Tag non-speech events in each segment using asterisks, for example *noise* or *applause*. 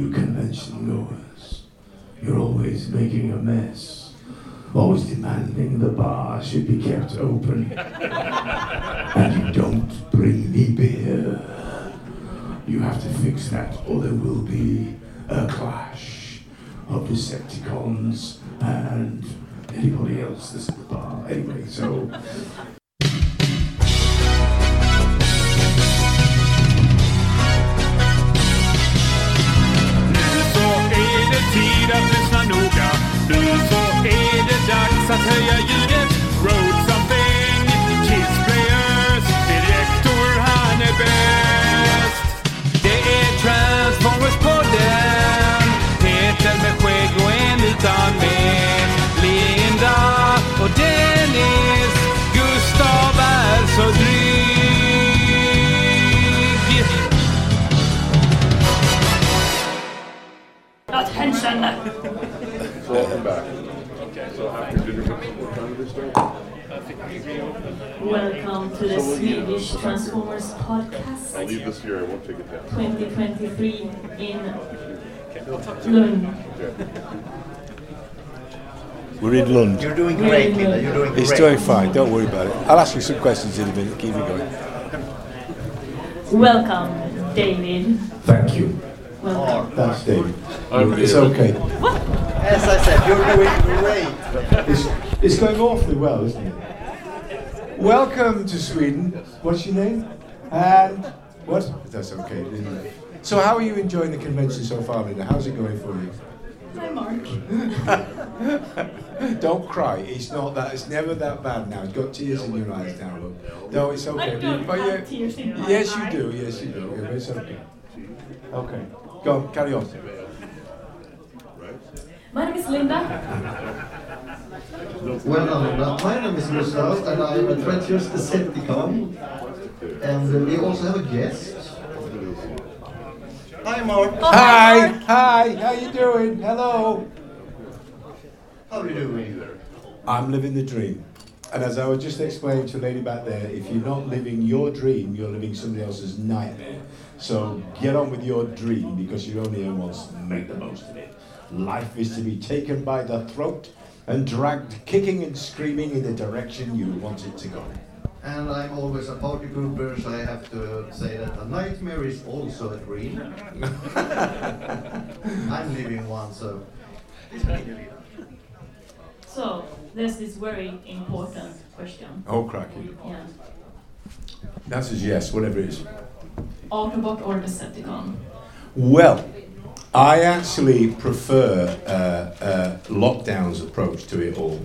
you convention goers. You're always making a mess, always demanding the bar should be kept open, *laughs* and you don't bring me beer. You have to fix that, or there will be a clash of Decepticons and anybody else that's at the bar. Anyway, so Attention! Welcome back. So after dinner, what time did they start? Welcome to the Swedish Transformers podcast. I'll leave this here, I won't take it down. 2023 in Lund. We're in Lund. You're doing great, Linda. You're doing great. It's doing fine. Don't worry about it. I'll ask you some questions in a minute. Keep it going. Welcome, David. thank you. Welcome. That's David. I'm It's David. okay. As I said, you're doing great. It's, it's going awfully well, isn't it? Welcome to Sweden. What's your name? And what? That's okay. isn't it? So, how are you enjoying the convention so far, Linda? How's it going for you? Hi, Mark. *laughs* Don't cry. It's not that. It's never that bad now. You've got tears in your eyes now. Look. No, it's okay. I don't But have yeah- tears in my Yes, you eyes. do. Yes, you do. Yeah, but it's okay. Okay. Go. Carry on. My name is Linda. Well done, Linda. My name is Gustav, and I'm a treacherous Decepticon. And uh, we also have a guest. Hi, Mark. Oh, hi. Hi. How you doing? Hello. How are you doing? Either? I'm living the dream. And as I was just explaining to a lady back there, if you're not living your dream, you're living somebody else's nightmare. So get on with your dream because you're only here once. Make the most of it. Life is to be taken by the throat and dragged kicking and screaming in the direction you want it to go. And I'm always a party pooper, so I have to say that a nightmare is also a dream. *laughs* I'm living one, so. So, there's this very important question. Oh, cracking. Yeah. That's a yes, whatever it is. Autobot or Decepticon? Well, I actually prefer uh, uh, lockdown's approach to it all,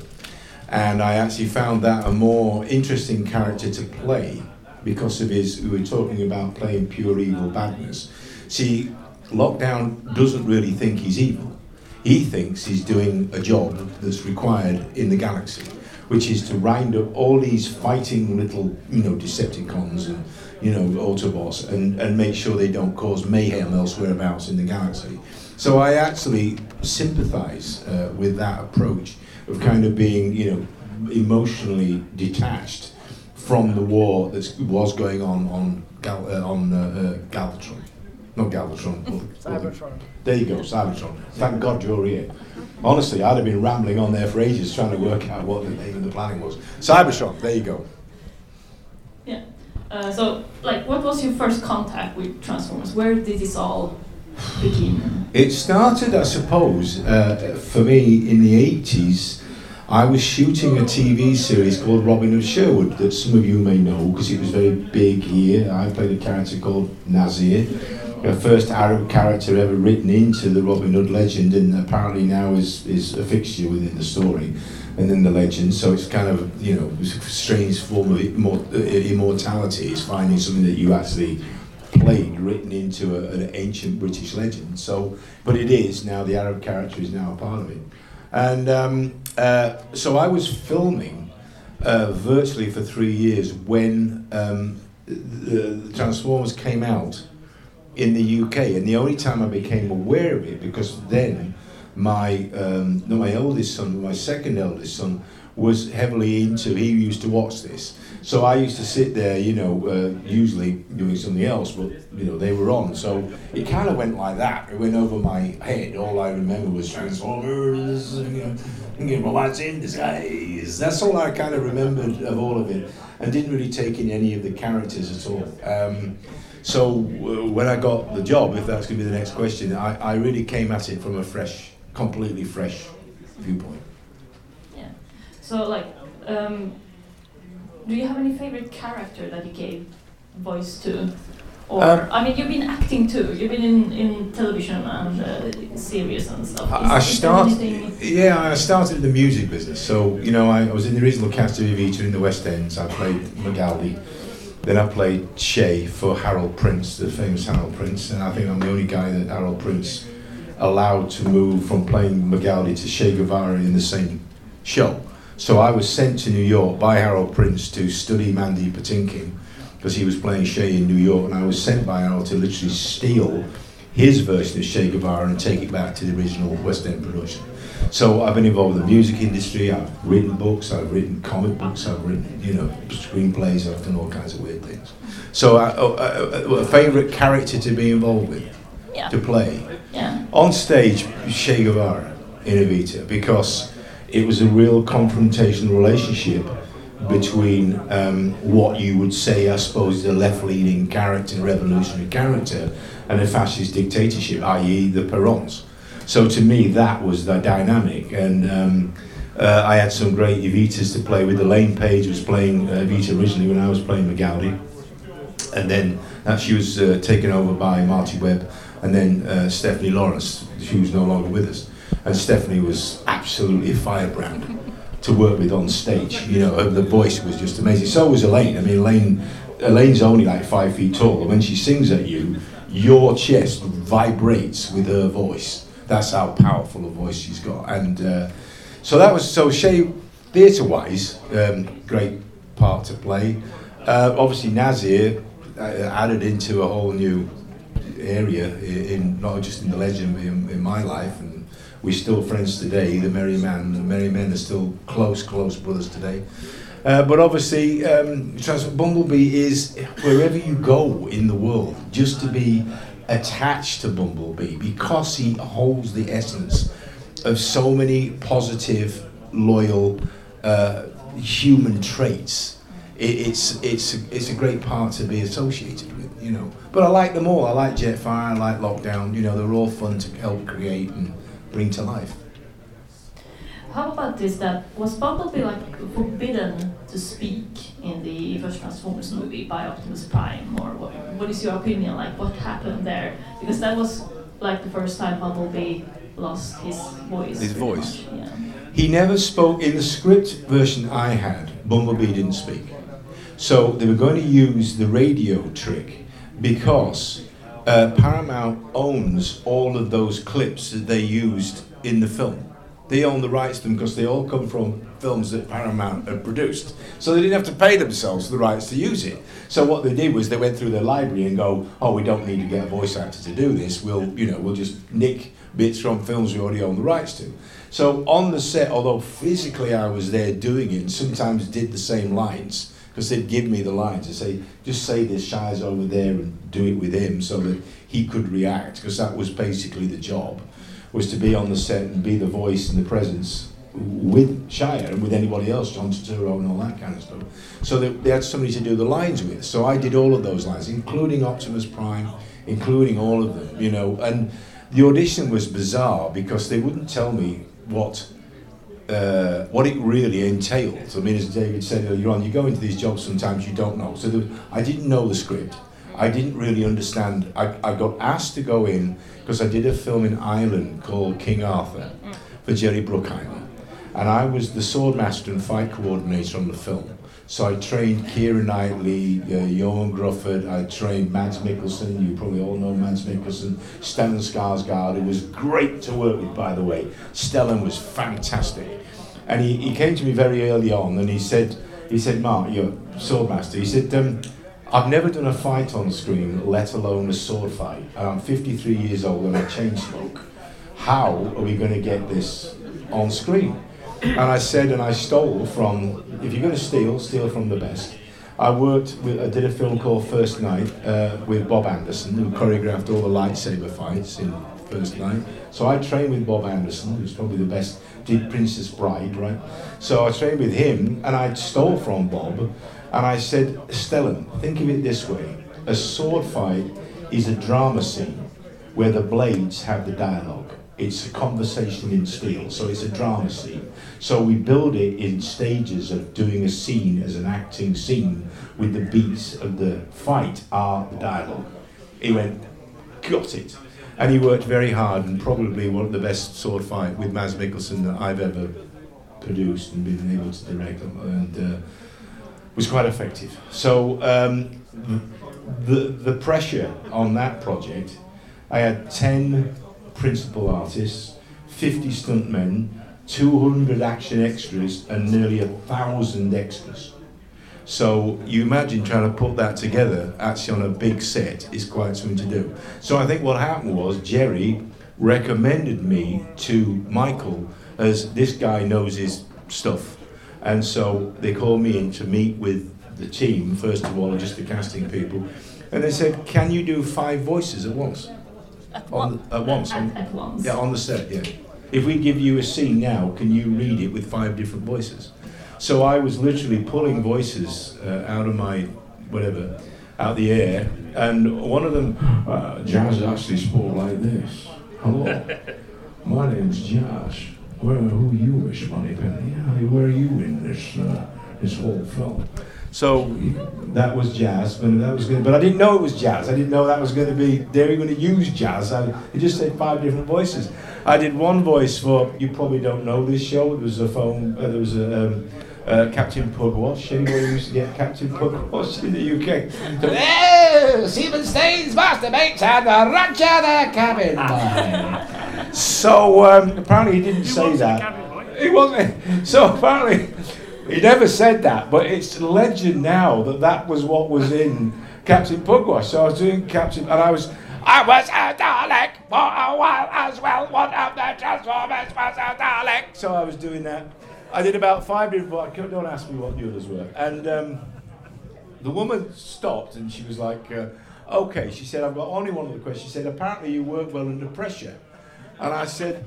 and I actually found that a more interesting character to play because of his. We were talking about playing pure evil badness. See, lockdown doesn't really think he's evil. He thinks he's doing a job that's required in the galaxy, which is to round up all these fighting little, you know, Decepticons and you know, Autobots and, and make sure they don't cause mayhem elsewhere elsewhereabouts in the galaxy. So I actually sympathize uh, with that approach of kind of being, you know, emotionally detached from the war that was going on on, Gal- uh, on uh, uh, Galvatron. Not Galvatron. *laughs* Cybertron. There you go, Cybertron. Thank God you're here. Honestly, I'd have been rambling on there for ages trying to work out what the name of the planning was. Cybertron, there you go. Yeah. Uh, so, like, what was your first contact with Transformers? Where did this all begin? It started, I suppose, uh, for me in the 80s. I was shooting a TV series called Robin of Sherwood that some of you may know because it was very big here. I played a character called Nazir, the first Arab character ever written into the Robin Hood legend, and apparently now is, is a fixture within the story and then the legend. So it's kind of, you know, strange form of uh, immortality. It's finding something that you actually played written into a, an ancient British legend. So, but it is now the Arab character is now a part of it, and um, uh, so I was filming uh, virtually for three years when um, the Transformers came out in the UK, and the only time I became aware of it because then my um, not my eldest son, but my second eldest son was heavily into. He used to watch this, so I used to sit there, you know, uh, usually doing something else, but you know they were on. So it kind of went like that. It went over my head. All I remember was Transformers. You know, thinking, that's in disguise. That's all I kind of remembered of all of it, and didn't really take in any of the characters at all. Um, so uh, when I got the job, if that's going to be the next question, I, I really came at it from a fresh, completely fresh viewpoint. Yeah. So like, um, do you have any favorite character that you gave voice to? Or Um, I mean, you've been acting too. You've been in, in television and uh, series and stuff. I, I Is- there started, yeah, I started in the music business. So you know, I, I was in the original cast of Evita in the West End. So I played Magaldi. Then I played Che for Harold Prince, the famous Harold Prince, and I think I'm the only guy that Harold Prince allowed to move from playing Magaldi to Che Guevara in the same show. So I was sent to New York by Harold Prince to study Mandy Patinkin because he was playing Che in New York, and I was sent by Harold to literally steal his version of Che Guevara and take it back to the original West End production. So I've been involved in the music industry. I've written books. I've written comic books. I've written, you know, screenplays. I've done all kinds of weird things. So uh, uh, uh, a favourite character to be involved with, Yeah. to play Yeah. on stage Che Guevara in Evita because it was a real confrontational relationship between um, what you would say, I suppose, the left-leaning character, revolutionary character, and a fascist dictatorship, i.e., the Perons. So to me, that was the dynamic, and um, uh, I had some great Evitas to play with. Elaine Paige was playing uh, Evita originally when I was playing Magaldi and then that she was uh, taken over by Marti Webb, and then uh, Stephanie Lawrence, was no longer with us, and Stephanie was absolutely a firebrand to work with on stage. You know, the voice was just amazing. So was Elaine. I mean, Elaine, Elaine's only like five feet tall, and when she sings at you, your chest vibrates with her voice. That's how powerful a voice she's got, and uh, so that was so Che theatre-wise, um, great part to play. Uh, obviously, Nazir uh, added into a whole new area in, not just in the legend, but in, in my life, and we're still friends today. The Merry Man, the Merry Men are still close, close brothers today. Uh, but obviously, um, Bumblebee is wherever you go in the world, just to be attached to Bumblebee because he holds the essence of so many positive, loyal, uh, human traits. It, it's it's it's a great part to be associated with, you know. But I like them all. I like Jetfire. I like Lockdown. You know, they're all fun to help create and bring to life. How about this? That was Bumblebee like forbidden to speak in the first Transformers movie by Optimus Prime, or what, what is your opinion? Like, what happened there? Because that was like the first time Bumblebee lost his voice. His voice. much, Yeah. He never spoke in the script version I had. Bumblebee didn't speak, so they were going to use the radio trick because uh, Paramount owns all of those clips that they used in the film. They own the rights to them because they all come from films that Paramount had produced. So they didn't have to pay themselves the rights to use it. So what they did was they went through their library and go, oh, we don't need to get a voice actor to do this. We'll, you know, we'll just nick bits from films we already own the rights to. So on the set, although physically I was there doing it, and sometimes did the same lines because they'd give me the lines and say, just say this Shia's over there and do it with him so that he could react because that was basically the job was to be on the set and be the voice and the presence with Shire and with anybody else, John Turturro and all that kind of stuff. So they, they had somebody to do the lines with. So I did all of those lines, including Optimus Prime, including all of them, you know. And the audition was bizarre because they wouldn't tell me what uh, what it really entails. I mean, as David said earlier on, you go into these jobs sometimes you don't know. So there, I didn't know the script. I didn't really understand. I, I got asked to go in because I did a film in Ireland called King Arthur for Jerry Bruckheimer. And I was the sword master and fight coordinator on the film. So I trained Keira Knightley, uh, Ioan Gruffudd, I trained Mads Mikkelsen, you probably all know Mads Mikkelsen, Stellan Skarsgård, it was great to work with by the way. Stellan was fantastic. And he, he came to me very early on and he said, he said, Mark, you're sword master. He said, um, I've never done a fight on screen, let alone a sword fight. And I'm 53 years old and I chain smoke. How are we going to get this on screen? And I said, and I stole from, if you're going to steal, steal from the best. I worked with, I did a film called First Knight uh, with Bob Anderson, who choreographed all the lightsaber fights in First Knight. So I trained with Bob Anderson, who's probably the best, did Princess Bride, right? So I trained with him, and I stole from Bob, and I said, Stellan, think of it this way: a sword fight is a drama scene where the blades have the dialogue. It's a conversation in steel, so it's a drama scene. So we build it in stages of doing a scene as an acting scene with the beats of the fight are the dialogue. He went, got it. And he worked very hard and probably one of the best sword fight with Mads Mikkelsen that I've ever produced and been able to direct and uh, was quite effective. So um, the, the pressure on that project, I had 10 principal artists, 50 stuntmen, 200 action extras, and nearly a thousand extras. So you imagine trying to put that together actually on a big set is quite something to do. So I think what happened was Jerry recommended me to Michael as this guy knows his stuff. And so they called me in to meet with the team, first of all, just the casting people. And they said, Can you do five voices at once? At, On, one, at once. At, on- at once. yeah, on the set, yeah. If we give you a scene now, can you read it with five different voices? So I was literally pulling voices uh, out of my, whatever, out the air, and one of them, uh, Jazz actually spoke like this. Hello, my name's Jazz. Where, who are you, Miss Moneypenny? Yeah, where are you in this, uh, this whole film? So that was jazz, but that was good. But I didn't know it was jazz. I didn't know that was going to be. They were going to use jazz. I, it just said five different voices. I did one voice for. You probably don't know this show. There was a phone. Uh, there was a. Um, uh, Captain Pugwash. Anybody used to get Captain Pugwash in the UK? So, "Eh, Stephen Staines, Master Bates and the Roger the cabin boy. *laughs* so um, apparently he didn't say that. He wasn't. *laughs* So apparently, he never said that, but it's legend now that that was what was in Captain Pugwash. So I was doing Captain, and I was. I was a Dalek for a while as well. One of the Transformers was a Dalek. So I was doing that. I did about five different. vo- Don't ask me what the others were. And um, the woman stopped and she was like, uh, "Okay." She said, "I've got only one other question." She said, "Apparently you work well under pressure." And I said,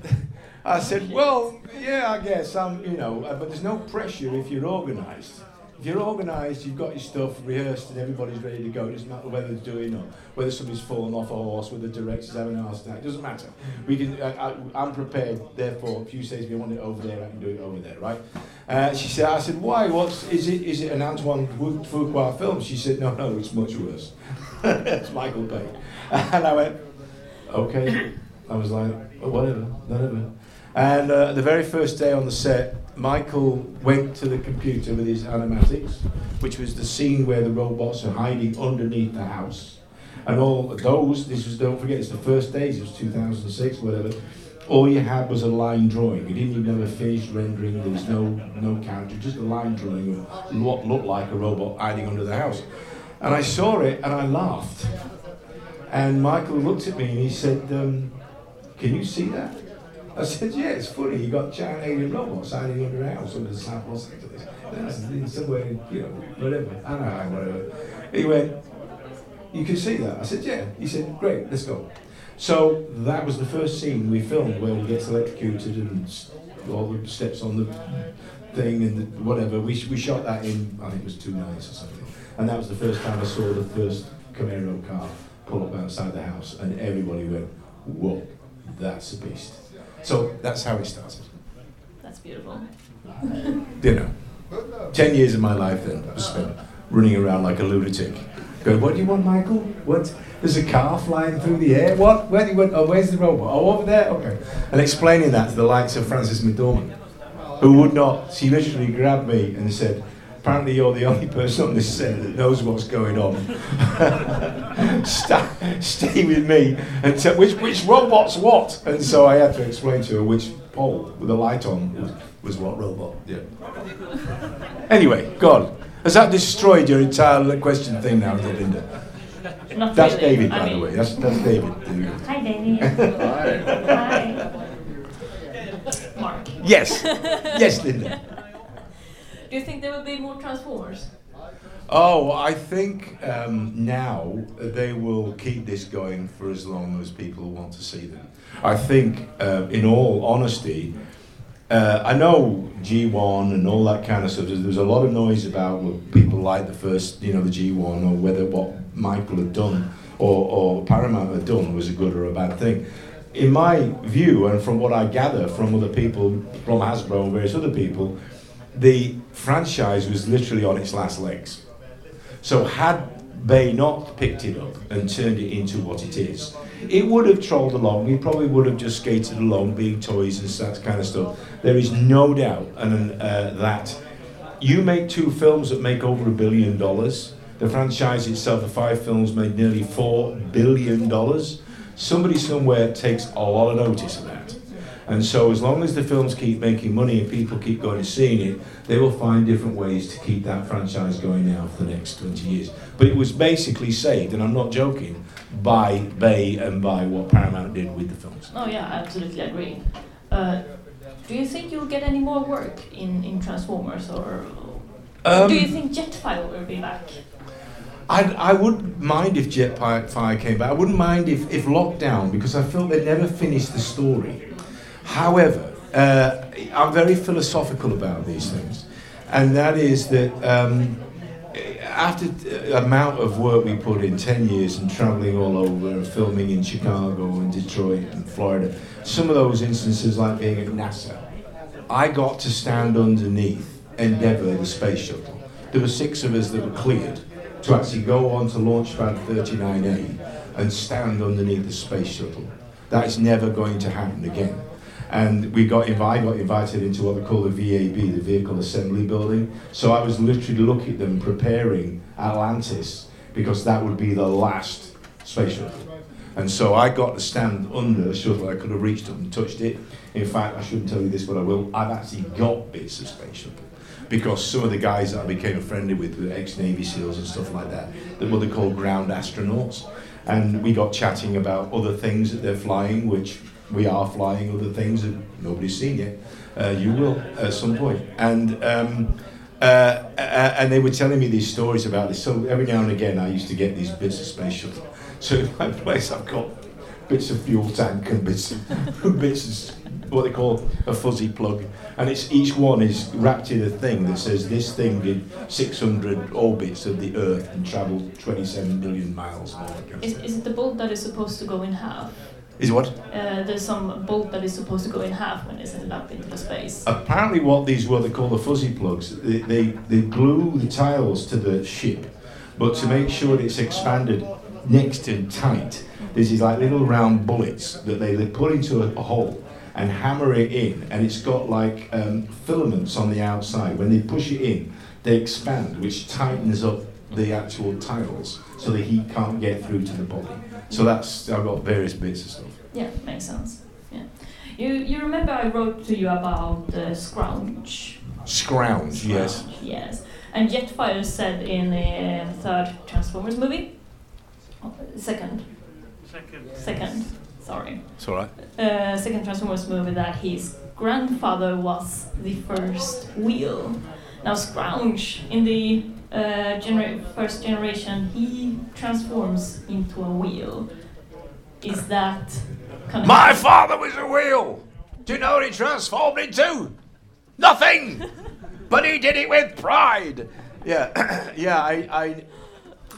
I said, well, yeah, I guess I'm, you know, uh, but there's no pressure if you're organised. If you're organised, you've got your stuff rehearsed and everybody's ready to go. It doesn't matter whether it's doing or whether somebody's fallen off a horse, whether the director's having a heart attack. It doesn't matter. We can. I, I'm prepared. Therefore, if you say to me, I want it over there, I can do it over there, right? Uh, she said. I said, why? What's is it? Is it an Antoine Fu- Fuqua film? She said, no, no, it's much worse. *laughs* it's Michael Bay. *laughs* And I went, okay. I was like, oh, whatever, whatever. And uh, the very first day on the set, Michael went to the computer with his animatics, which was the scene where the robots are hiding underneath the house. And all those, this was, don't forget, it's the first days, it was 2006, whatever. All you had was a line drawing. You didn't even have a finished rendering, there was no, no character, just a line drawing of what looked like a robot hiding under the house. And I saw it and I laughed. And Michael looked at me and he said, um, Can you see that? I said, Yeah, it's funny. You got giant alien robots hiding under a house under the South Los Angeles. In somewhere, you know, whatever. Anaheim, whatever. He went, You can see that? I said, Yeah. He said, Great, let's go. So that was the first scene we filmed where he gets electrocuted and all the steps on the thing and the, whatever. We, we shot that in, I think it was two nights or something. And that was the first time I saw the first Camaro car pull up outside the house, and everybody went, Whoa, that's a beast. So that's how it started. That's beautiful. *laughs* You know, 10 years of my life then was spent running around like a lunatic. Going, what do you want, Michael? What? There's a car flying through the air. What? Where do you want? Oh, where's the robot? Oh, over there. Okay. And explaining that to the likes of Frances McDormand, who would not. She literally grabbed me and said, "Apparently, you're the only person on this set that knows what's going on. *laughs* stay, stay with me and tell which which robot's what." And so I had to explain to her which pole with the light on was, was what robot. Yeah. Anyway, God, has that destroyed your entire question thing now, Linda? Not That's really. David, I by the way. That's that's David. There you go. Hi, David. *laughs* Hi. Hi. Mark. Yes. yes, Linda. Do you think there will be more Transformers? Oh, I think um, now they will keep this going for as long as people want to see them. I think, uh, in all honesty, uh, I know G1 and all that kind of stuff. There's, there's a lot of noise about what people like the first, you know, the G1 or whether what Michael had done or, or Paramount had done was a good or a bad thing. In my view, and from what I gather from other people, from Hasbro and various other people, the franchise was literally on its last legs. So had Bay not picked it up and turned it into what it is, it would have trolled along. It probably would have just skated along, being toys and that kind of stuff. There is no doubt and uh, that you make two films that make over a billion dollars. The franchise itself, the five films, made nearly four billion dollars. Somebody somewhere takes a lot of notice of that. And so, as long as the films keep making money and people keep going and seeing it, they will find different ways to keep that franchise going now for the next 20 years. But it was basically saved, and I'm not joking, by Bay and by what Paramount did with the films. Oh yeah, I absolutely agree. Uh, do you think you'll get any more work in, in Transformers, or Um, do you think Jetfire will be back? I, I wouldn't mind if Jetfire came back. I wouldn't mind if, if Lockdown, because I felt they never finished the story. However, uh, I'm very philosophical about these things, and that is that um, after the amount of work we put in 10 years and traveling all over and filming in Chicago and Detroit and Florida, some of those instances, like being at NASA, I got to stand underneath Endeavour, the space shuttle. There were six of us that were cleared to actually go on to Launchpad 39A and stand underneath the space shuttle. That is never going to happen again. And we got invited, I got invited into what they call the VAB, the Vehicle Assembly Building. So I was literally looking at them preparing Atlantis because that would be the last space shuttle. And so I got to stand under the shuttle. I could have reached up and touched it. In fact, I shouldn't tell you this, but I will. I've actually got bits of space shuttle because some of the guys that I became friendly with were ex-Navy SEALs and stuff like that, that were they called ground astronauts. And we got chatting about other things that they're flying, which we are flying other things that nobody's seen yet. Uh, you will at some point. And um, uh, uh, and they were telling me these stories about this. So every now and again, I used to get these bits of space shuttle. *laughs* So in my place, I've got bits of fuel tank and bits of, *laughs* bits of what they call a fuzzy plug, and it's each one is wrapped in a thing that says this thing did 600 orbits of the Earth and travelled 27 million miles. Is, is it the bolt that is supposed to go in half? Is what? Uh, there's some bolt that is supposed to go in half when they set it up into the space. Apparently, what these were they call the fuzzy plugs, they, they, they glue the tiles to the ship, but to make sure it's expanded next to tight, there's these like little round bullets that they, they put into a, a hole and hammer it in, and it's got like um, filaments on the outside. When they push it in, they expand, which tightens up the actual tiles so the heat can't get through to the body. So that's I've got various bits of stuff. Yeah, makes sense. Yeah. You you remember I wrote to you about the scrounge? Scrounge, yes. Scrounge, Yes. And Jetfire said in the third Transformers movie, oh, second, Second. second, sorry, It's all right. uh, second Transformers movie that his grandfather was the first wheel. Now Scrounge in the uh, genera- first generation, he transforms into a wheel. Is that My father was a wheel. Do you know what he transformed into? Nothing. *laughs* but he did it with pride. Yeah, *clears throat* yeah. I, I,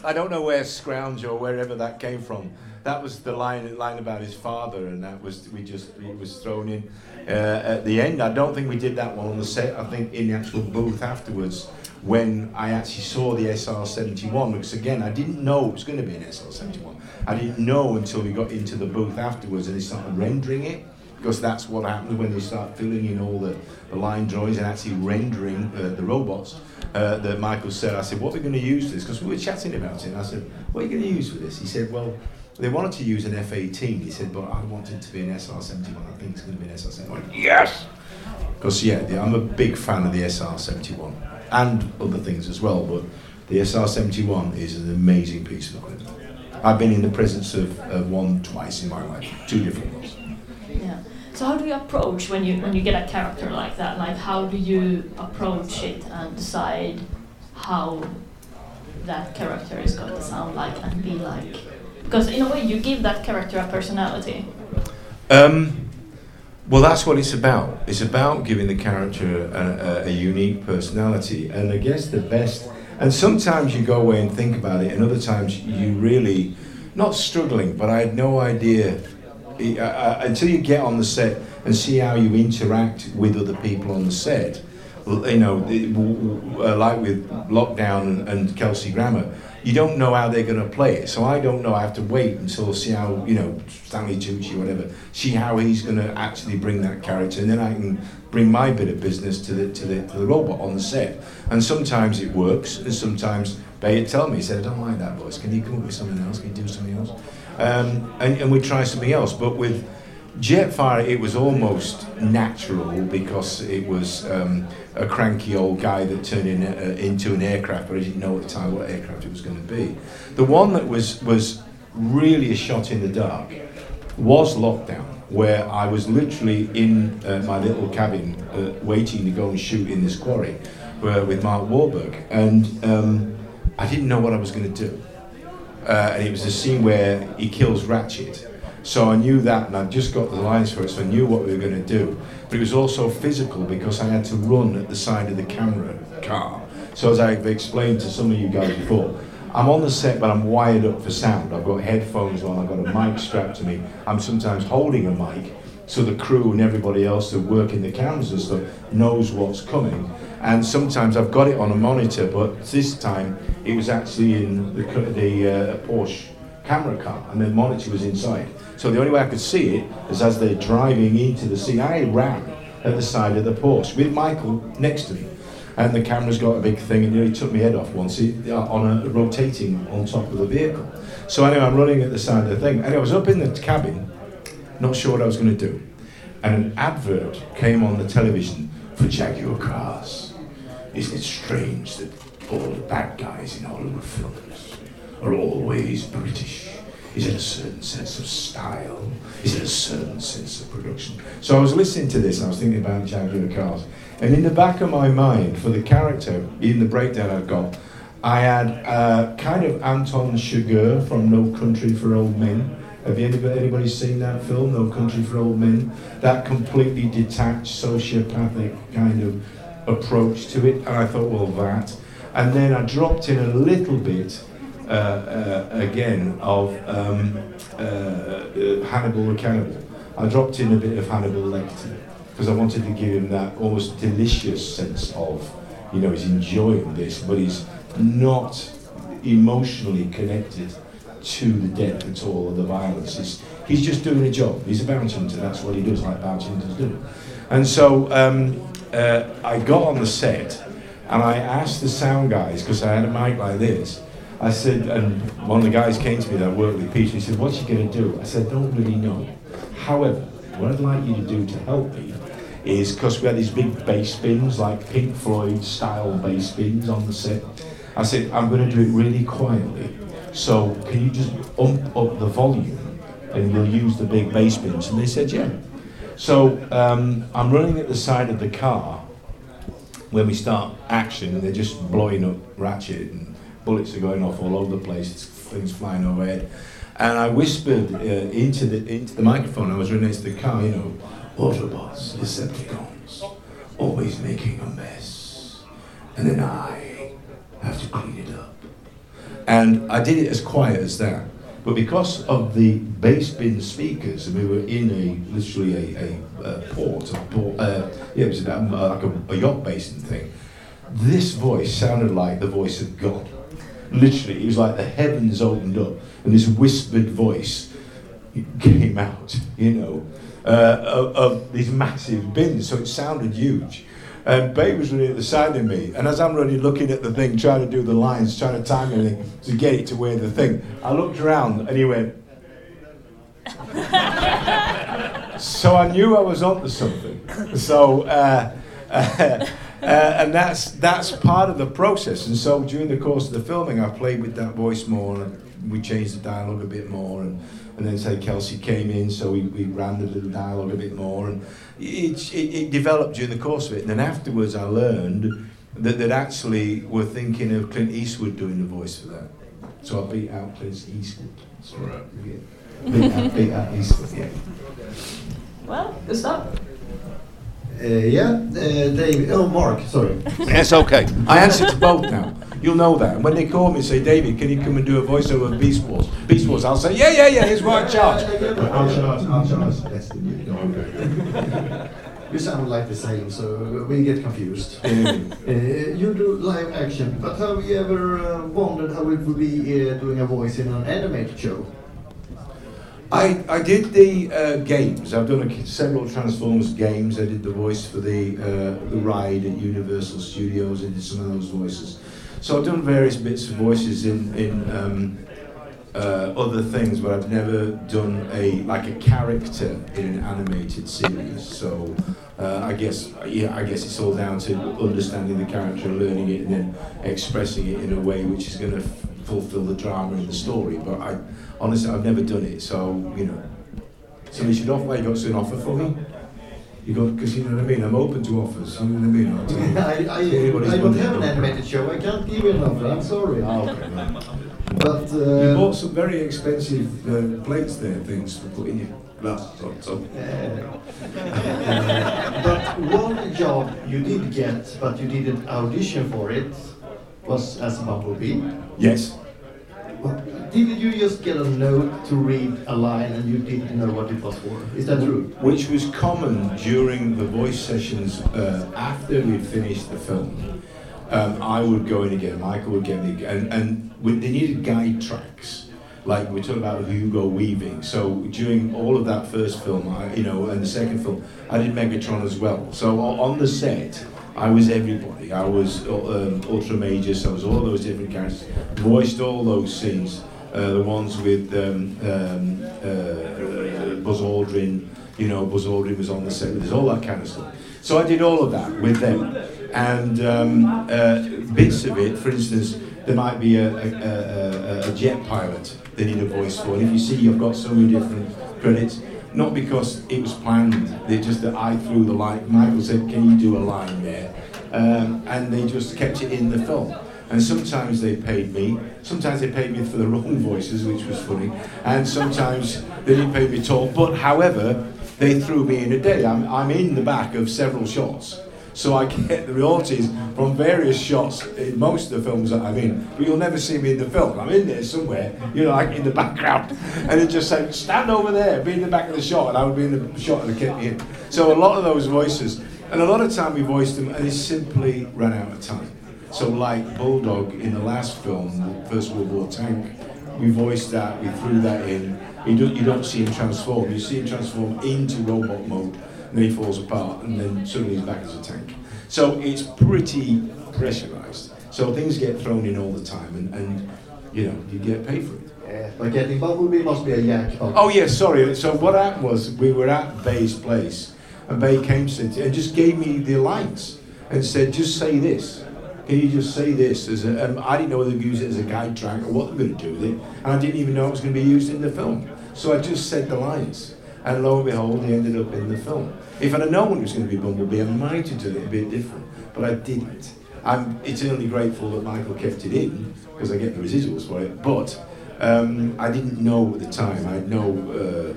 I don't know where Scrounge or wherever that came from. That was the line line about his father, and that was we just it was thrown in uh, at the end. I don't think we did that one on the set. I think in the actual booth afterwards, when I actually saw the SR71, because again I didn't know it was going to be an SR71. I didn't know until we got into the booth afterwards and they started rendering it because that's what happens when they start filling in all the, the line drawings and actually rendering uh, the robots. Uh, that Michael said, I said, what are we going to use for this? Because we were chatting about it. And I said, what are you going to use for this? He said, well, they wanted to use an F-18. He said, but I want it to be an SR-71. I think it's going to be an SR-71. Yes! Because, yeah, I'm a big fan of the SR-71 and other things as well, but the SR-71 is an amazing piece of equipment. I've been in the presence of, of one twice in my life, two different ones. Yeah. So how do you approach when you when you get a character like that? Like how do you approach it and decide how that character is going to sound like and be like? Because in a way you give that character a personality. Um, well, that's what it's about. It's about giving the character a, a, a unique personality, and I guess the best. And sometimes you go away and think about it, and other times you really, not struggling, but I had no idea uh, uh, until you get on the set and see how you interact with other people on the set. You know, uh, like with Lockdown and Kelsey Grammer, you don't know how they're going to play it. So I don't know. I have to wait until see how you know Stanley Tucci, whatever, see how he's going to actually bring that character, and then I can bring my bit of business to the to the, to the robot on the set. And sometimes it works, and sometimes Bayer tell me, he said, I don't like that voice. Can you come up with something else? Can you do something else? Um, and, and we try something else. But with Jetfire, it was almost natural because it was um, a cranky old guy that turned in, uh, into an aircraft, but I didn't know at the time what aircraft it was going to be. The one that was, was really a shot in the dark was Lockdown, where I was literally in uh, my little cabin uh, waiting to go and shoot in this quarry uh, with Mark Wahlberg. And um, I didn't know what I was going to do uh, and it was a scene where he kills Ratchet. So I knew that, and I'd just got the lines for it, so I knew what we were going to do. But it was also physical because I had to run at the side of the camera car. So as I've explained to some of you guys before, I'm on the set, but I'm wired up for sound. I've got headphones on, I've got a mic strapped to me. I'm sometimes holding a mic, so the crew and everybody else that work in the cameras and stuff knows what's coming. And sometimes I've got it on a monitor, but this time it was actually in the, the uh, Porsche camera car, and the monitor was inside. So the only way I could see it is as they're driving into the scene. I ran at the side of the Porsche with Michael next to me. And the camera's got a big thing, and nearly took my head off once he, uh, on a rotating on top of the vehicle. So anyway, I'm running at the side of the thing, and I was up in the cabin, not sure what I was going to do. And an advert came on the television for Jaguar cars. Isn't it strange that all the bad guys in Hollywood films are always British? Is it a certain sense of style? Is it a certain sense of production? So I was listening to this and I was thinking about Jaguar cars. And in the back of my mind, for the character, in the breakdown I've got, I had uh, kind of Anton Chigurh from No Country for Old Men. Have you anybody, anybody seen that film, No Country for Old Men? That completely detached, sociopathic kind of approach to it. And I thought, well, that. And then I dropped in a little bit, again, of um, uh, uh, Hannibal the Cannibal. I dropped in a bit of Hannibal Lecter because I wanted to give him that almost delicious sense of, you know, he's enjoying this, but he's not emotionally connected to the death at all or the violence. He's, he's just doing a job. He's a bounty hunter. That's what he does, like bounty hunters do. And so um, uh, I got on the set and I asked the sound guys because I had a mic like this. I said, and one of the guys came to me that worked with, Peter. He said, "What's he going to do?" I said, "Don't really know." However, what I'd like you to do to help me is because we had these big bass bins, like Pink Floyd style bass bins on the set. I said, I'm going to do it really quietly. So can you just ump up the volume and we'll use the big bass bins? And they said, yeah. So um, I'm running at the side of the car when we start action and they're just blowing up ratchet and bullets are going off all over the place, it's things flying overhead. And I whispered uh, into the into the microphone. I was running into the car, you know, Autobots, Decepticons, always making a mess, and then I have to clean it up. And I did it as quiet as that. But because of the bass bin speakers, and we were in a literally a, a, a port, a port uh, yeah, it was about uh, like a, a yacht basin thing. This voice sounded like the voice of God. Literally, it was like the heavens opened up, and this whispered voice came out, you know, uh, of, of these massive bins. So it sounded huge. And Babe was running at the side of me, and as I'm running, looking at the thing, trying to do the lines, trying to time everything to get it to where the thing, I looked around and he went. *laughs* so I knew I was onto something. So, uh, *laughs* uh, Uh, and that's that's part of the process. And so during the course of the filming, I played with that voice more, and we changed the dialogue a bit more, and and then say Kelsey came in, so we, we ran the little dialogue a bit more, and it, it, it developed during the course of it. And then afterwards, I learned that that actually were thinking of Clint Eastwood doing the voice for that. So I beat out Clint Eastwood. So, yeah. beat, out, beat out Eastwood, yeah. Well, Gustav? Uh, yeah, uh, David. Oh, Mark. Sorry. That's okay. I answer to both now. You'll know that. And when they call me and say, David, can you come and do a voiceover of Beast Wars? Beast Wars, I'll say, yeah, yeah, yeah, here's what I charge. I'll charge. I'll charge less than you. Don't. *laughs* You sound like the same, so we get confused. Uh, you do live action, but have you ever uh, wondered how it would be uh, doing a voice in an animated show? I, I did the uh, games. I've done a, several Transformers games. I did the voice for the uh, the ride at Universal Studios. I did some of those voices. So I've done various bits of voices in in um, uh, other things, but I've never done a like a character in an animated series. So uh, I guess yeah, I guess it's all down to understanding the character, learning it, and then expressing it in a way which is going to f- fulfill the drama in the story. But I honestly, I've never done it. So you know, somebody should offer. You got an offer for me? You got because you know what I mean. I'm open to offers. You know what I mean? I'll tell *laughs* you. I, I, I don't have an animated show. I can't give you an offer. I'm sorry. Ah, okay, right. But You uh, bought some very expensive uh, plates there, things for putting your glasses on. So. *laughs* uh, but one job you did get, but you didn't audition for it, was as a Bumblebee. Yes. Did you just get a note to read a line and you didn't know what it was for? Is that true? Which was common during the voice sessions uh, after we'd finished the film. Um, I would go in again, Michael would get me, and, and we, they needed guide tracks. Like we're talking about Hugo Weaving. So during all of that first film, I, you know, and the second film, I did Megatron as well. So on the set, I was everybody. I was um, Ultra Magus. I was all those different characters. Voiced all those scenes. Uh, the ones with um, um, uh, Buzz Aldrin. You know, Buzz Aldrin was on the set with us. All that kind of stuff. So I did all of that with them, and um, uh, bits of it. For instance, there might be a, a, a, a, a jet pilot they need a voice for. And if you see, you've got so many different credits. Not because it was planned, they just that I threw the line. Michael said, "Can you do a line there?" Um, and they just kept it in the film. And sometimes they paid me. Sometimes they paid me for the wrong voices, which was funny. And sometimes they didn't pay me at all. But however, they threw me in a day. I'm, I'm in the back of several shots. So I get the royalties from various shots in most of the films that I'm in. But you'll never see me in the film. I'm in there somewhere, you know, like in the background. *laughs* And it just said, stand over there, be in the back of the shot. And I would be in the shot kept me in. So a lot of those voices, and a lot of time we voiced them and they simply ran out of time. So like Bulldog in the last film, the First World War tank, we voiced that, we threw that in. You don't, you don't see him transform. You see him transform into robot mode, then he falls apart, and then suddenly he's back as a tank. So it's pretty pressurized. So things get thrown in all the time, and, and you know you get paid for it. Yeah, but getting Bumblebee must be a jackpot. Oh yes, sorry. So what happened was we were at Bay's place, and Bay came to and just gave me the lines and said, "Just say this." Can you just say this? As a, um, I didn't know whether to use it as a guide track or what they were going to do with it, and I didn't even know it was going to be used in the film. So I just said the lines, and lo and behold, he ended up in the film. If I'd have known it was going to be Bumblebee, I might have done it a bit different, but I didn't. I'm eternally grateful that Michael kept it in because I get the residuals for it, but um, I didn't know at the time. I had no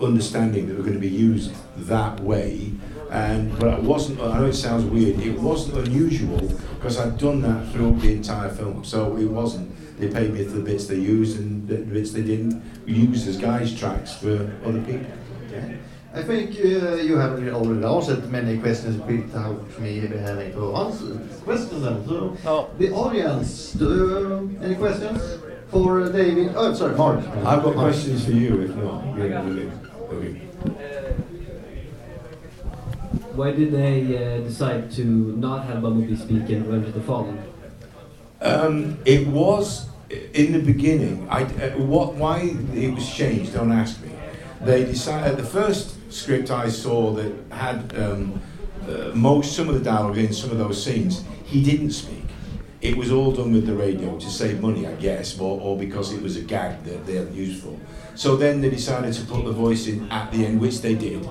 uh, understanding that it were going to be used that way. And but it wasn't. I know it sounds weird. It wasn't unusual because I'd done that throughout the entire film. So it wasn't. They paid me for the bits they used and the bits they didn't use as guide tracks for other people. I think uh, you have already answered many questions without me having to answer question them. So Oh. the audience, do you, any questions for uh, David? Oh, sorry, Mark. I've got questions for you. If not, yeah, really. Okay. Why did they uh, decide to not have Bumblebee speak in Revenge of the Fallen? Um, it was in the beginning. I, uh, what, why it was changed? Don't ask me. They decided the first script I saw that had um, uh, most some of the dialogue in some of those scenes. He didn't speak. It was all done with the radio to save money, I guess, or, or because it was a gag that they had used for. So then they decided to put the voice in at the end, which they did.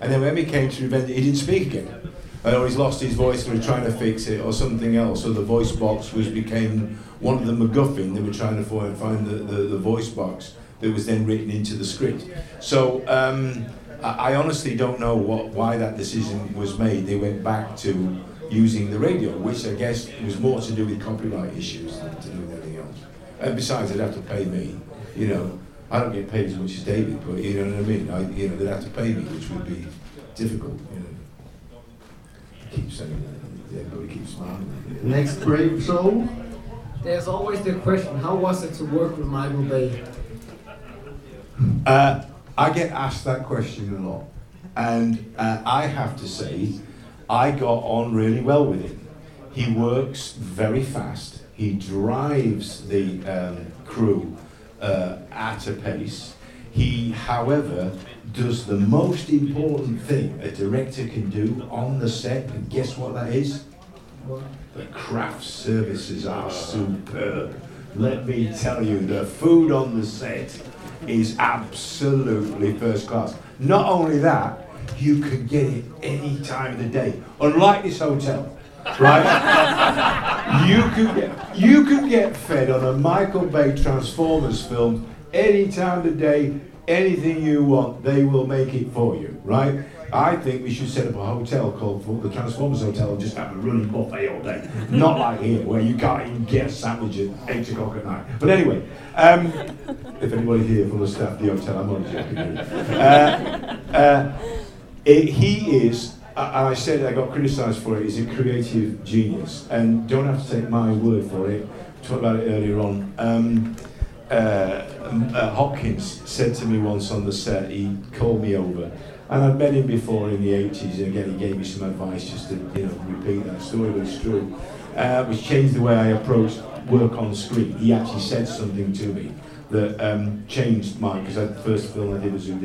And then when we came to revenge, he didn't speak again. Or he's lost his voice and we're trying to fix it or something else. So the voice box was became one of the MacGuffin. They were trying to find, find the, the, the voice box that was then written into the script. So um, I, I honestly don't know what, why that decision was made. They went back to using the radio, which I guess was more to do with copyright issues than to do with anything else. And besides, they'd have to pay me. You know, I don't get paid as much as David, but you know what I mean. I, you know, they'd have to pay me, which would be difficult. You know, I keep saying that. Everybody keeps smiling. Next brave soul. There's always the question, how was it to work with Michael Bay? Uh, I get asked that question a lot, and uh, I have to say, I got on really well with him. He works very fast. He drives the um, crew uh, at a pace. He, however, does the most important thing a director can do on the set, and guess what that is? The craft services are superb. Let me tell you, the food on the set is absolutely first class. Not only that, you can get it any time of the day. Unlike this hotel, right? *laughs* you could get you could get fed on a Michael Bay Transformers film any time of the day, anything you want, they will make it for you, right? I think we should set up a hotel called for the Transformers Hotel and just have a running buffet all day. *laughs* Not like here, where you can't even get a sandwich at 8 o'clock at night. But anyway, um, if anybody here from the staff of the hotel, I'm only joking. Uh, uh, it- he is, uh, and I said I got criticised for it, he's a creative genius. And don't have to take my word for it, talked about it earlier on. Um, uh, uh, Hopkins said to me once on the set, he called me over, and I'd met him before in the 80s, and again, he gave me some advice just to, you know, repeat that story, but it's true, uh, which changed the way I approached work on screen. He actually said something to me that um, changed my, because the first film I did was Zoo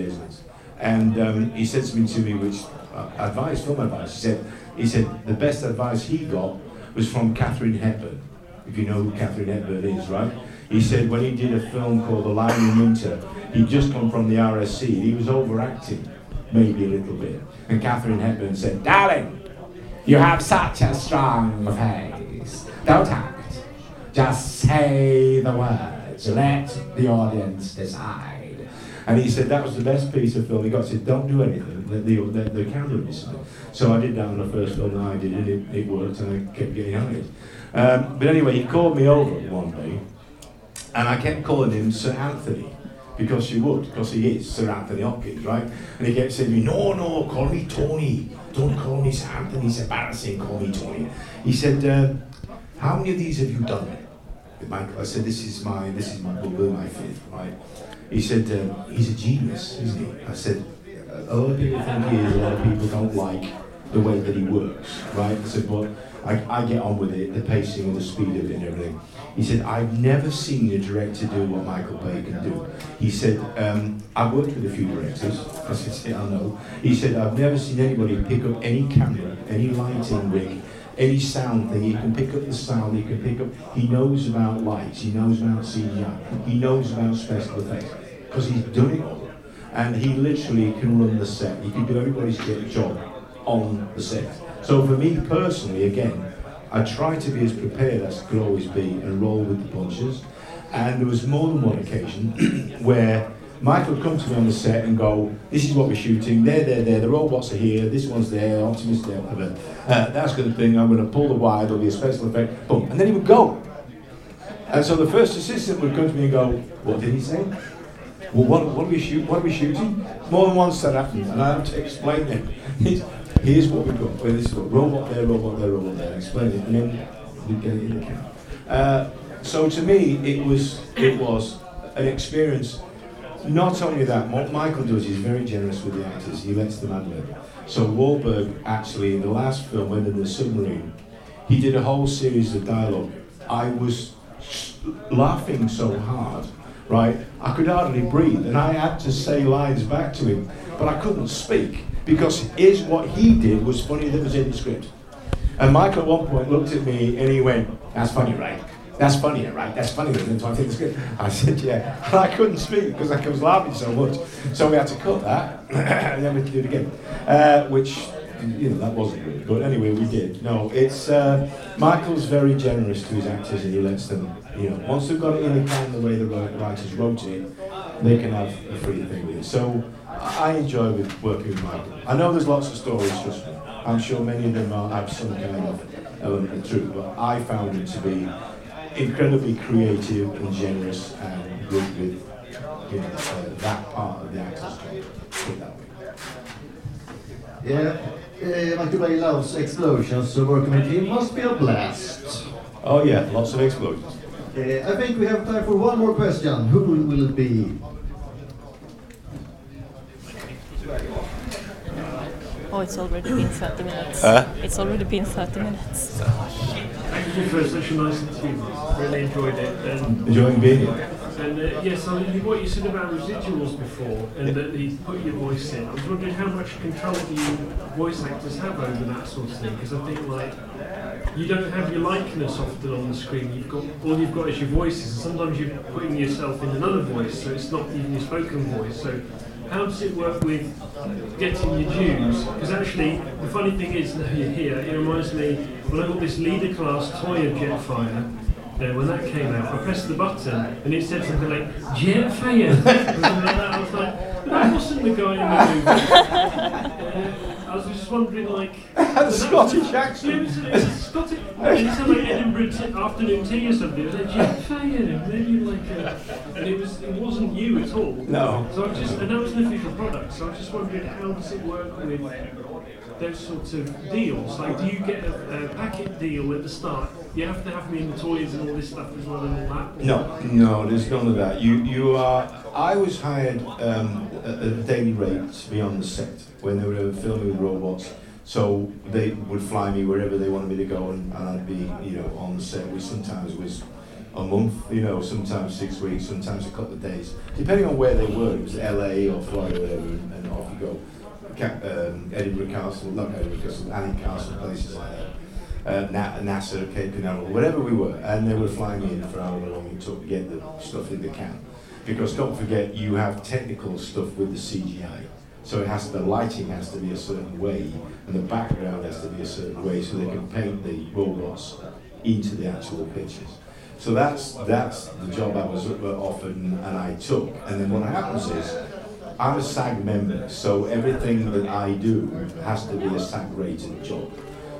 And um, he said something to me which, uh, advice, film advice, he said, he said the best advice he got was from Katharine Hepburn, if you know who Katharine Hepburn is, right? He said when he did a film called The Lion in Winter, he'd just come from the RSC, he was overacting, maybe a little bit. And Katharine Hepburn said, Darling, you have such a strong face. Don't act. Just say the words. Let the audience decide. And he said that was the best piece of film he got. Said, don't do anything. Let the, the camera decide. So I did that on the first film that I did, and it, it worked, and I kept getting on it. Um, but anyway, he called me over one day, and I kept calling him Sir Anthony. Because you would, because he is Sir Anthony Hopkins, right? And he kept saying to me, No, no, call me Tony. Don't call me Sir Anthony. It's embarrassing, call me Tony. He said, uh, How many of these have you done? Michael? I said, This is my this is my book, my fifth, right? He said, um, He's a genius, isn't he? I said, A lot of people think he is, a lot of people don't like the way that he works, right? I said, But I, I get on with it, the pacing and the speed of it and everything. He said, I've never seen a director do what Michael Bay can do. He said, um, I've worked with a few directors. I said, I know. He said, I've never seen anybody pick up any camera, any lighting rig, any sound thing. He can pick up the sound, he can pick up, he knows about lights, he knows about CGI, he knows about special effects, because he's done it all. And he literally can run the set. He can do everybody's job on the set. So for me personally, again, I try to be as prepared as I could always be and roll with the punches. And there was more than one occasion *clears throat* where Michael would come to me on the set and go, this is what we're shooting, there, there, there, the robots are here, this one's there, Optimus there, whatever. Uh, that's good thing, I'm going to pull the wire, there'll be a special effect, boom. And then he would go. And so the first assistant would come to me and go, what did he say? Well, what, what, are we shoot, what are we shooting? More than once that happened, and I have to explain it. *laughs* Here's- what we've got. Well, this is what robot there, uh, robot there, uh, robot there. Uh, Explain it, and then get it in the. Uh, so to me, it was it was an experience. Not only that, what Michael does is very generous with the actors. He lets them ad lib. So Wahlberg actually in the last film, when in the submarine, he did a whole series of dialogue. I was laughing so hard, right? I could hardly breathe, and I had to say lines back to him, but I couldn't speak because his what he did was funny that was in the script. And Michael at one point looked at me and he went, "That's funny, right?" That's funny, right? That's funny. isn't it? I think it's good. I said, yeah. And *laughs* I couldn't speak because I was laughing so much. So we had to cut that *clears throat* and then we had to do it again. Uh, which, you know, that wasn't good. But anyway, we did. No, it's, uh, Michael's very generous to his actors and he lets them, you know, once they've got it in the can the way the writers wrote it, they can have a free thing with it. So I enjoy working with Michael. I know there's lots of stories, me. I'm sure many of them are, have some kind of element of truth, but I found it to be incredibly creative and generous and good with you know, uh, that part of the actor's job. Put that way. Yeah, uh, Michael Bay loves explosions, so working with him must be a blast. Oh yeah, lots of explosions. Uh, I think we have time for one more question. Who will it be? Oh, it's already been 30 minutes. Huh? It's already been 30 minutes. Thank you for such a nice interview. Really enjoyed it. And, Enjoying being here. and uh, yes, I mean, what you said about residuals before, and that you put your voice in. I was wondering how much control do you voice actors have over that sort of thing? Because I think like you don't have your likeness often on the screen. You've got all you've got is your voices, and sometimes you're putting yourself in another voice, so it's not even your spoken voice. So how does it work with getting your dues? Because actually, the funny thing is, now you're here, it reminds me when I got this leader class toy Jetfire. Uh, when that came out, I pressed the button and it said something like Jetfire. *laughs* I was like, that wasn't the guy in the movie. *laughs* I was just wondering, like, *laughs* The Scottish accent. It was, it was Scottish. It sounded like Edinburgh t- afternoon tea or something. It was like Jetfire, *laughs* and then you like, uh, and it was, it wasn't you at all. No. So I just, and that was an official product. So I was just wondering, how does it work with those sorts of deals? Like, do you get a, a packet deal at the start? You have to have me in the toys and all this stuff as well and all that. No, no, there's none of that. You, you are. I was hired um, at a daily rate to be on the set when they were filming with robots. So they would fly me wherever they wanted me to go, and, and I'd be, you know, on the set. Which sometimes was a month, you know, sometimes six weeks, sometimes a couple of days, depending on where they were. It was L.A. or Florida, and, and off you go. Um, Edinburgh Castle, not Edinburgh Castle, Allen Castle, places like that uh, Na- NASA, Cape Canaveral, wherever we were, and they were flying me in for however long took to get the stuff in the can. Because don't forget, you have technical stuff with the CGI. So it has the lighting has to be a certain way, and the background has to be a certain way, so they can paint the robots into the actual pictures. So that's that's the job I was uh, offered and, and I took. And then what happens is, I'm a SAG member, so everything that I do has to be a SAG rated job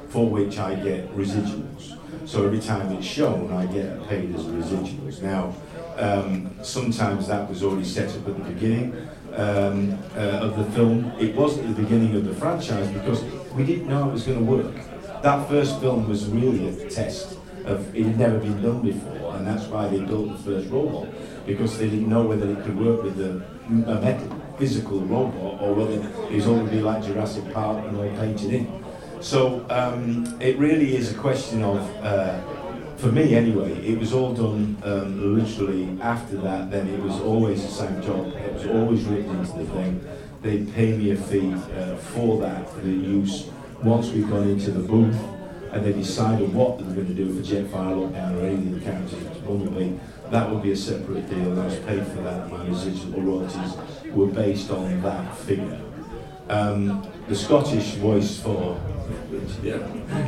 for which I get residuals. So every time it's shown, I get paid as residuals. Now, um, sometimes that was already set up at the beginning um, uh, of the film. It wasn't the beginning of the franchise because we didn't know it was going to work. That first film was really a test of it had never been done before, and that's why they built the first robot because they didn't know whether it could work with a, a metal physical robot or whether all be like Jurassic Park and all painted in. So um, it really is a question of, uh, for me anyway, it was all done um, literally after that. Then it was always the same job. It was always written into the thing. They pay me a fee uh, for that for the use. Once we've gone into the booth and they decided what they were going to do for Jetfire Lockdown or any of the characters Bumblebee, that would be a separate deal. And I was paid for that. My residual royalties were based on that figure. Um, the Scottish voice for yeah,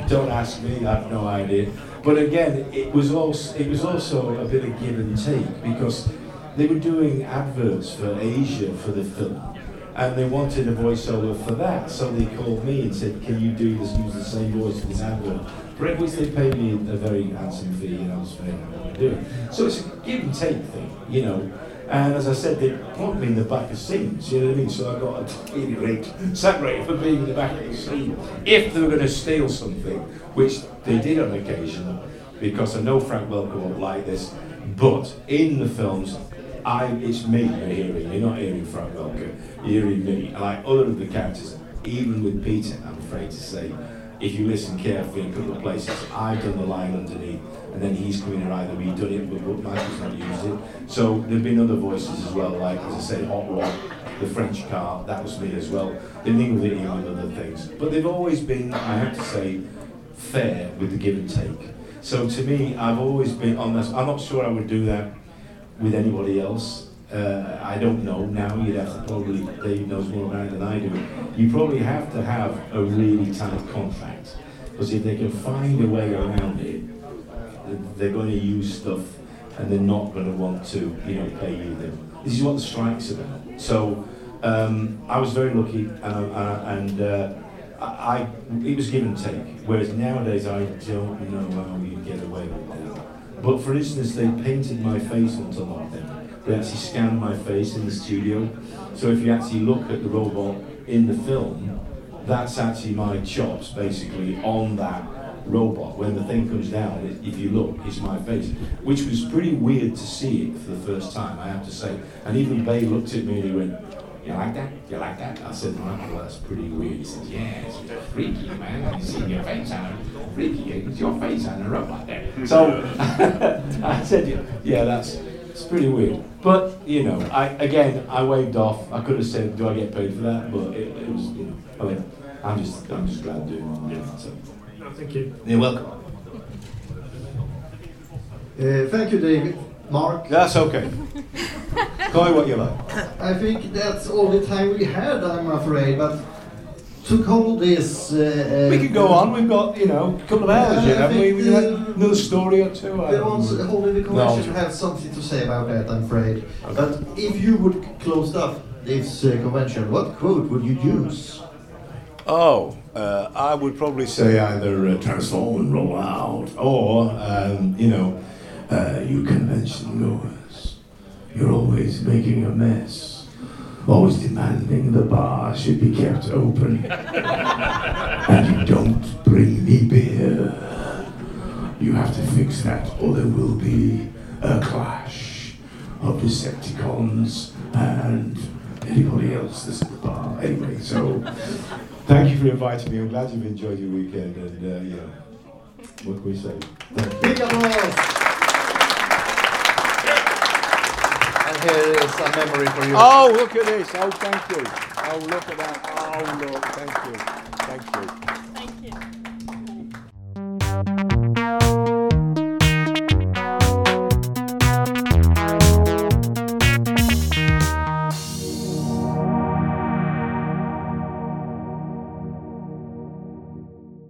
don't ask me, I have no idea. But again, it was also it was also a bit of give and take because they were doing adverts for Asia for the film, and they wanted a voiceover for that. So they called me and said, "Can you do this? Use the same voice for this advert?" For which they paid me a very handsome fee, and I was very happy to do it. So it's a give and take thing, you know. And as I said, they put me in the back of scenes, you know what I mean? So I got a rate, rate for being in the back of the scene. If they were going to steal something, which they did on occasion, because I know Frank Welker won't like this, but in the films, I it's me you're hearing. You're not hearing Frank Welker, you're hearing me. Like other of the characters, even with Peter, I'm afraid to say, if you listen carefully in a couple of places, I've done the line underneath, and then he's coming in either we've done it, but Michael's not used it. So there've been other voices as well, like as I said, Hot Rod, the French car, that was me as well. The Ning with and other things. But they've always been, I have to say, fair with the give and take. So to me, I've always been on this. I'm not sure I would do that with anybody else. Uh, I don't know now. You'd have to probably. Dave knows more about it than I do. You probably have to have a really tight contract because if they can find a way around it, they're going to use stuff and they're not going to want to, you know, pay you them. This is what the strike's about. So um, I was very lucky, and, uh, and uh, I, I, it was give and take. Whereas nowadays, I don't know how you get away with. But for instance, they painted my face onto a lot of them. They actually scanned my face in the studio. So if you actually look at the robot in the film, that's actually my chops basically on that robot. When the thing comes down, it- if you look, it's my face, which was pretty weird to see it for the first time, I have to say. And even Bay looked at me and he went, "You like that? You like that?" I said, "Well, that's pretty weird." He said, "Yeah, it's freaky, man. You see your face on a freaky. It's your face on a robot there." So *laughs* I said, "Yeah, "Yeah, that's." It's pretty weird, but you know, I again, I waved off. I could have said, "Do I get paid for that?" But it, it was, you know, I mean, I'm just, I'm just glad doing it. So. No, thank you. You're welcome. Uh, thank you, David. Mark. That's okay. *laughs* Call it what you like. I think that's all the time we had, I'm afraid, but to call this... Uh, We could go on. We've got, you know, a couple of hours Yeah, yet, haven't we? think, We had uh, another story or two. I The don't ones know. holding the No. convention have something to say about that, I'm afraid. But if you would close up this uh, convention, what quote would you use? Oh, uh, I would probably say either uh, transform and roll out, or um, you know, uh, you convention goers, you're always making a mess, always demanding the bar should be kept open, *laughs* and you don't bring me beer. You have to fix that, or there will be a clash of Decepticons and anybody else that's at the bar. Anyway, so. Thank you for inviting me. I'm glad you've enjoyed your weekend, and uh, yeah, what can we say? Thank you. here is a memory for you. Oh, look at this. Oh, thank you. Oh, look at that. Oh, look. Thank you. Thank you.